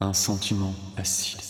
Un sentiment acide.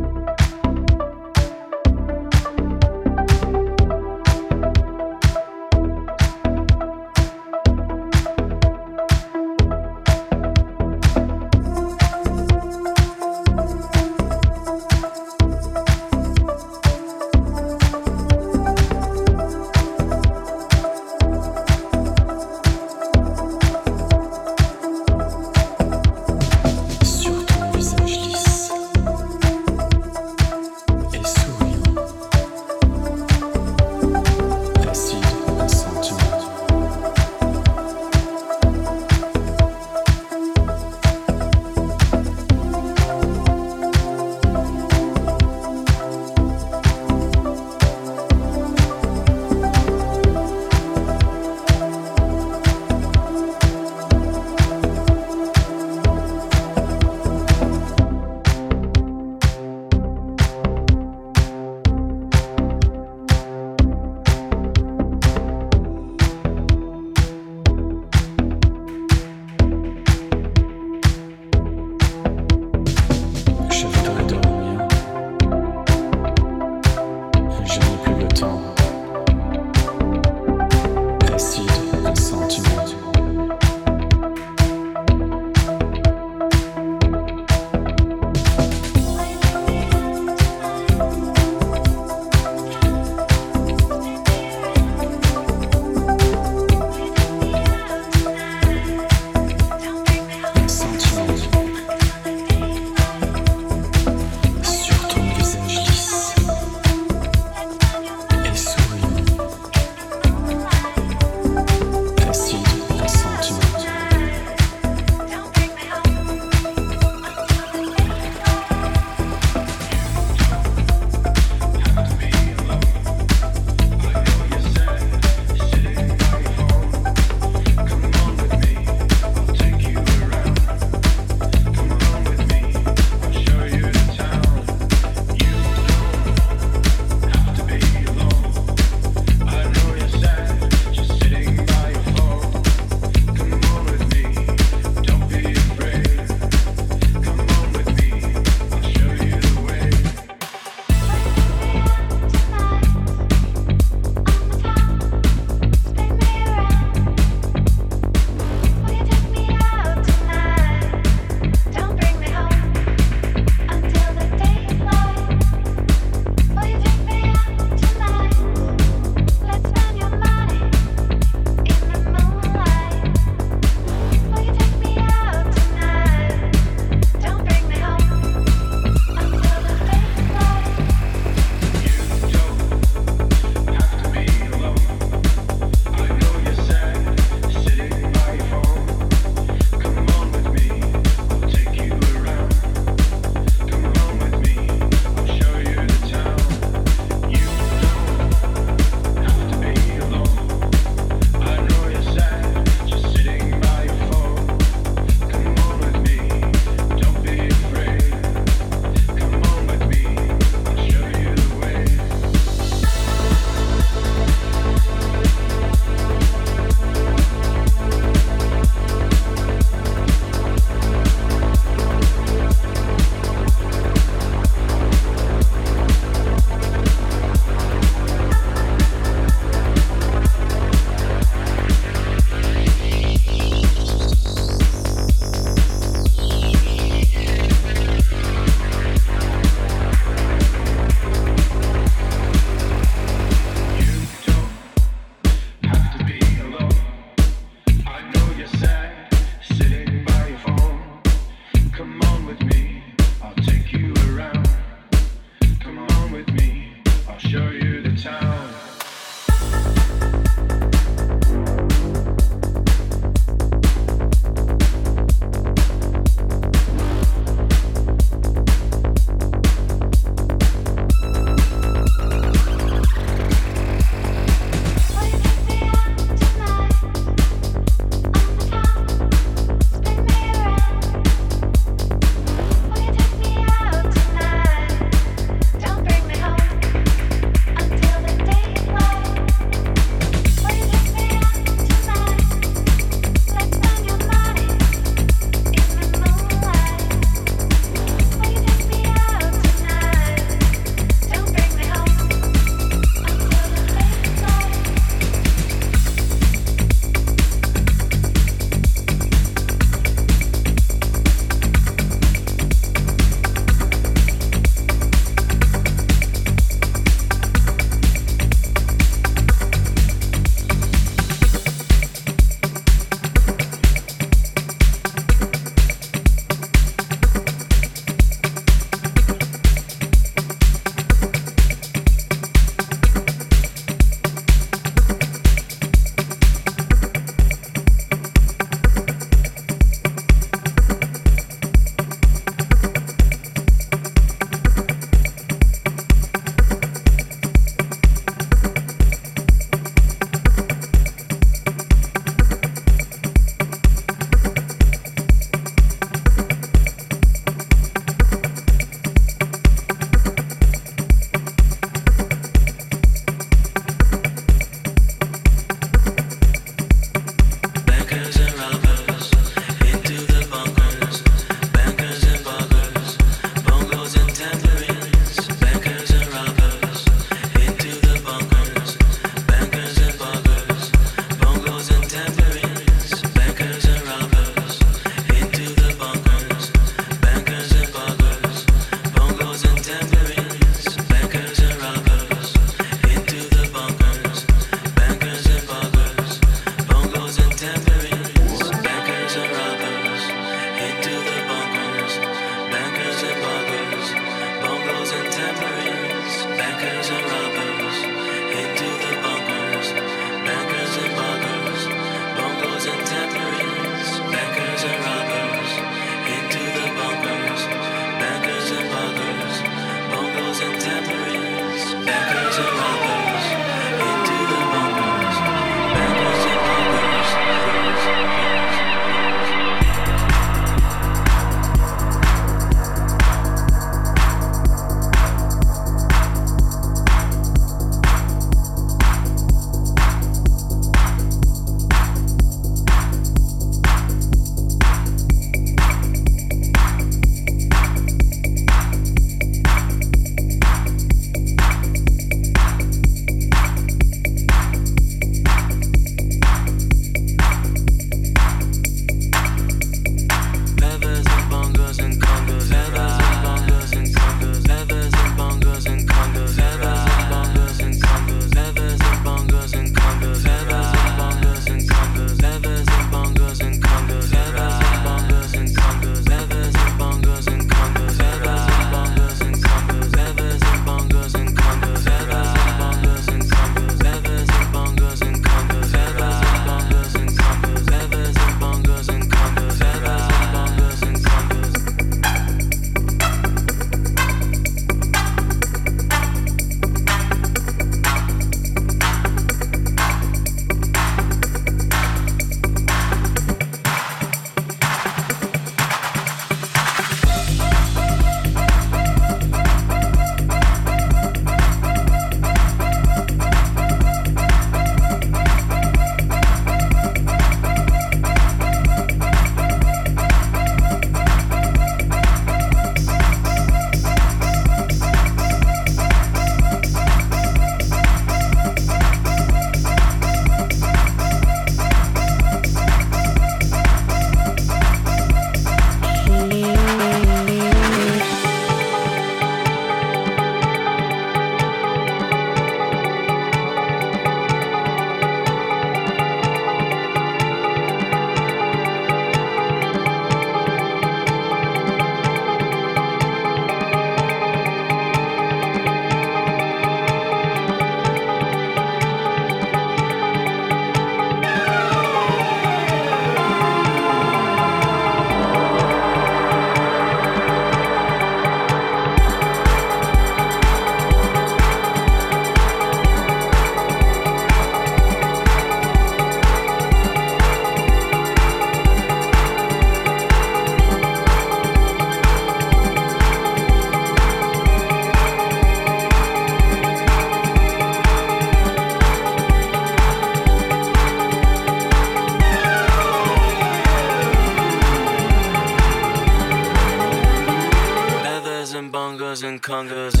Congas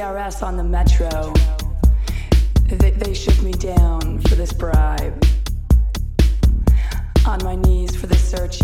CRS on the metro. They, they shook me down for this bribe. On my knees for the search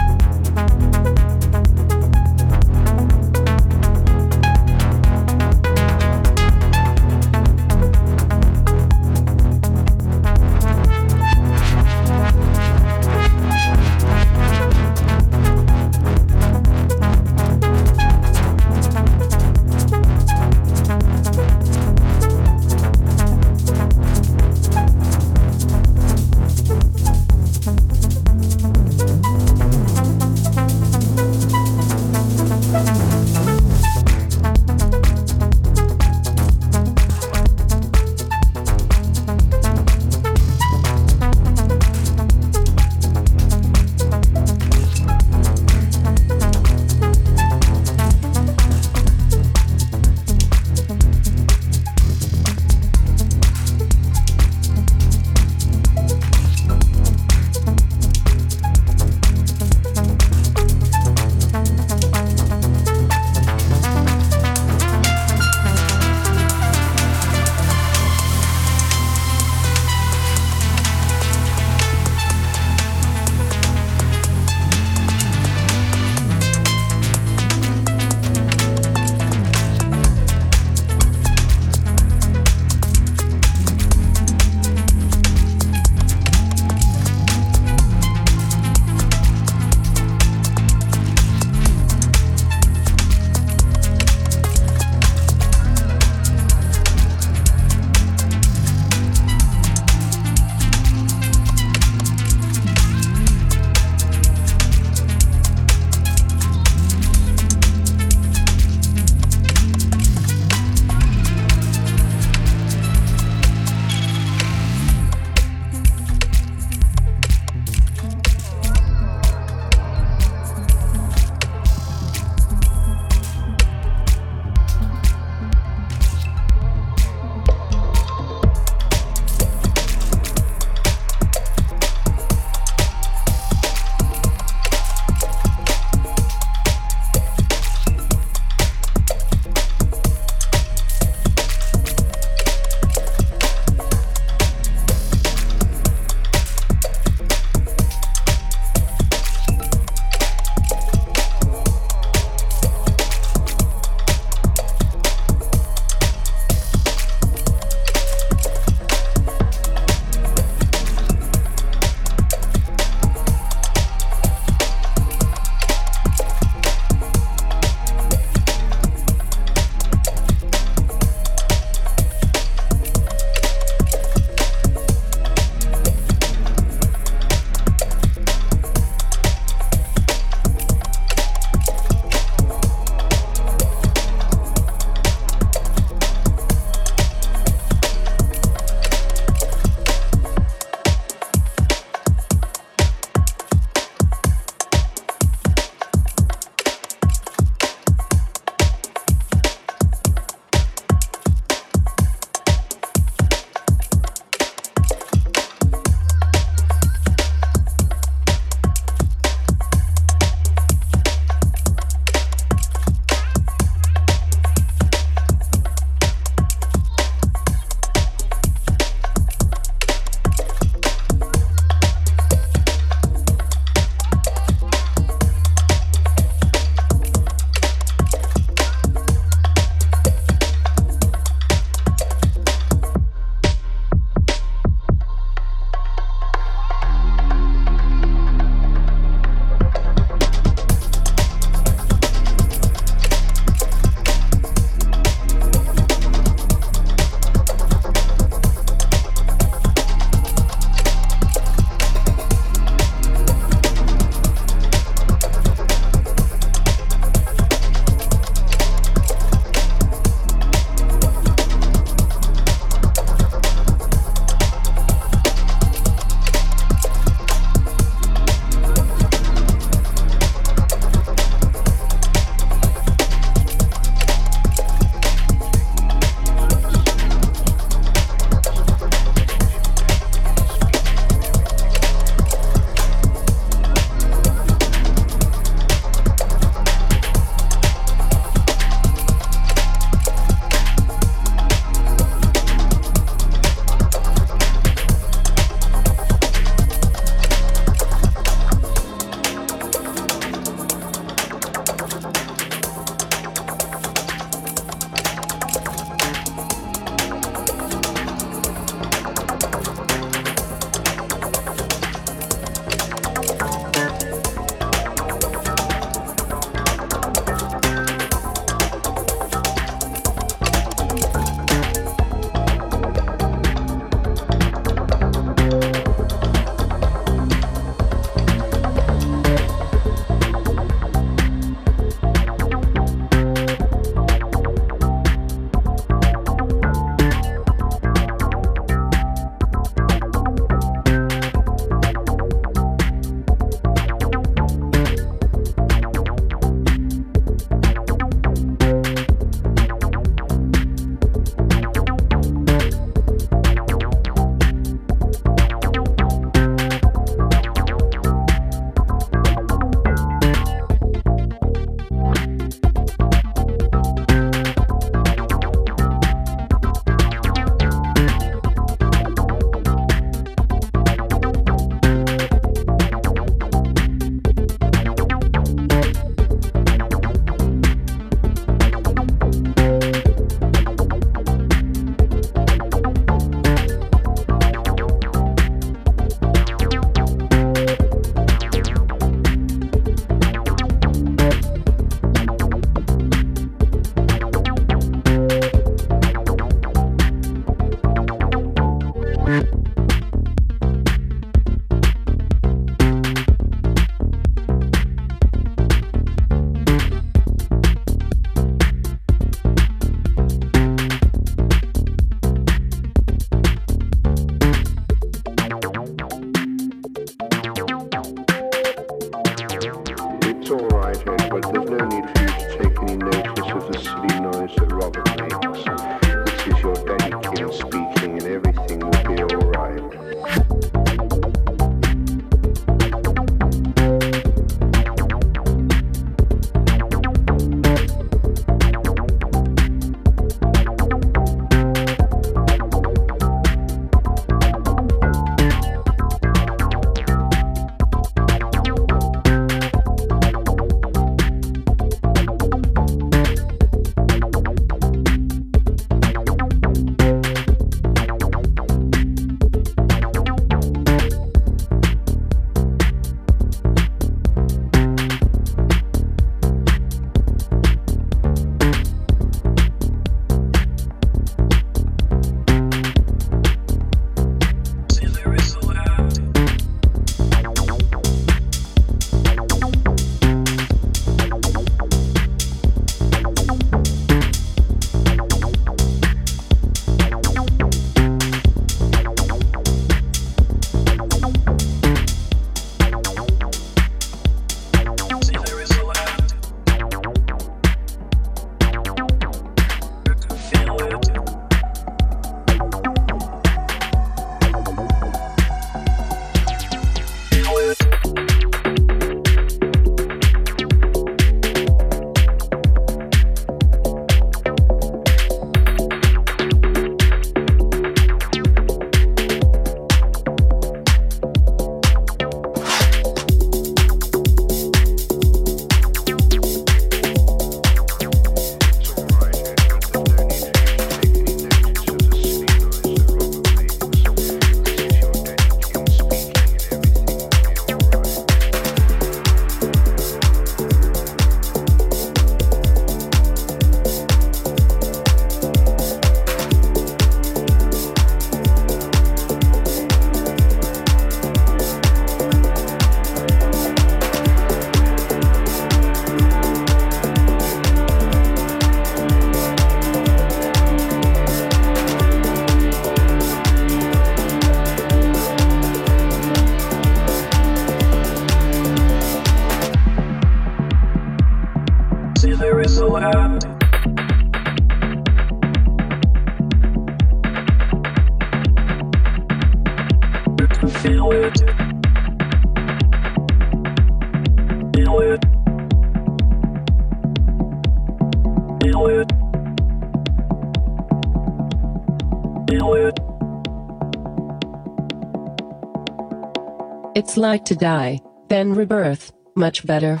it's like to die, then rebirth, much better.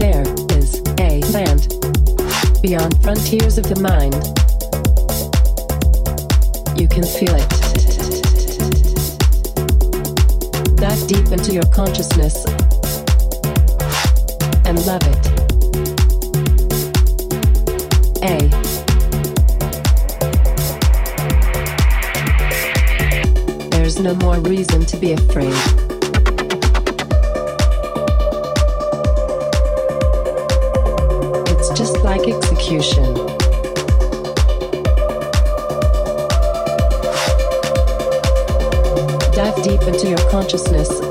There is a land beyond frontiers of the mind. You can feel it. Dive deep into your consciousness and love it. A no more reason to be afraid. just like execution. Dive deep into your consciousness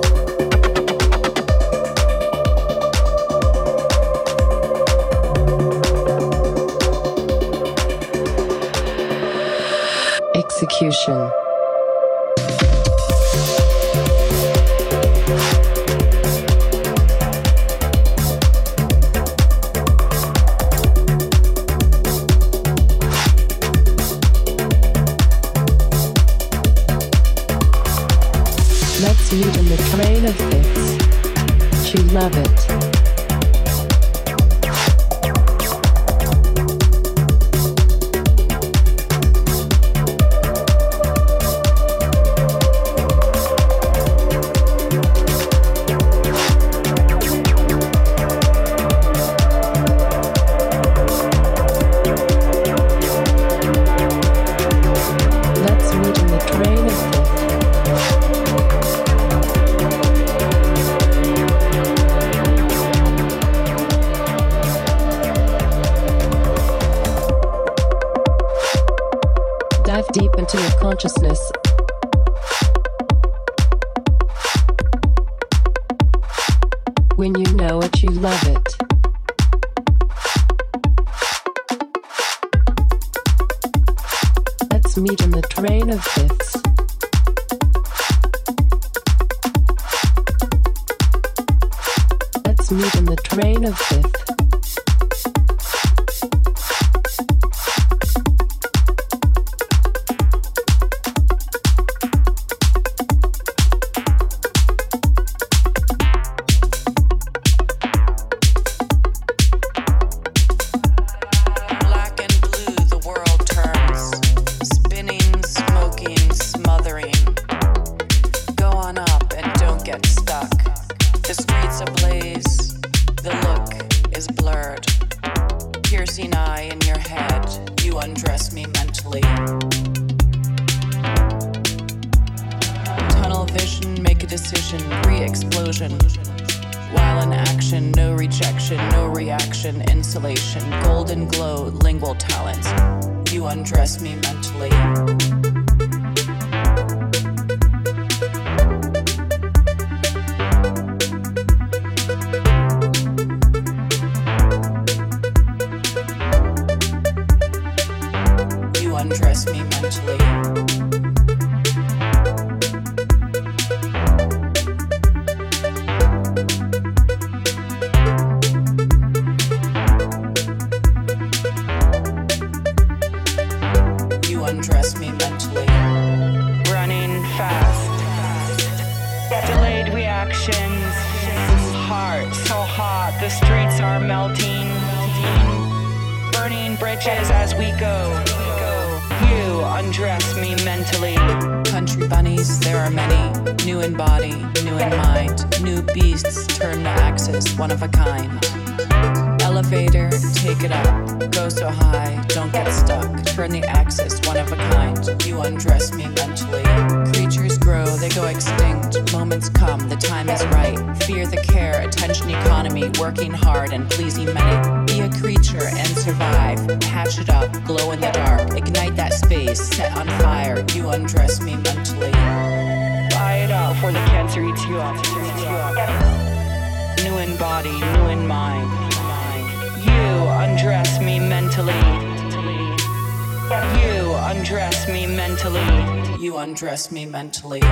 mentally.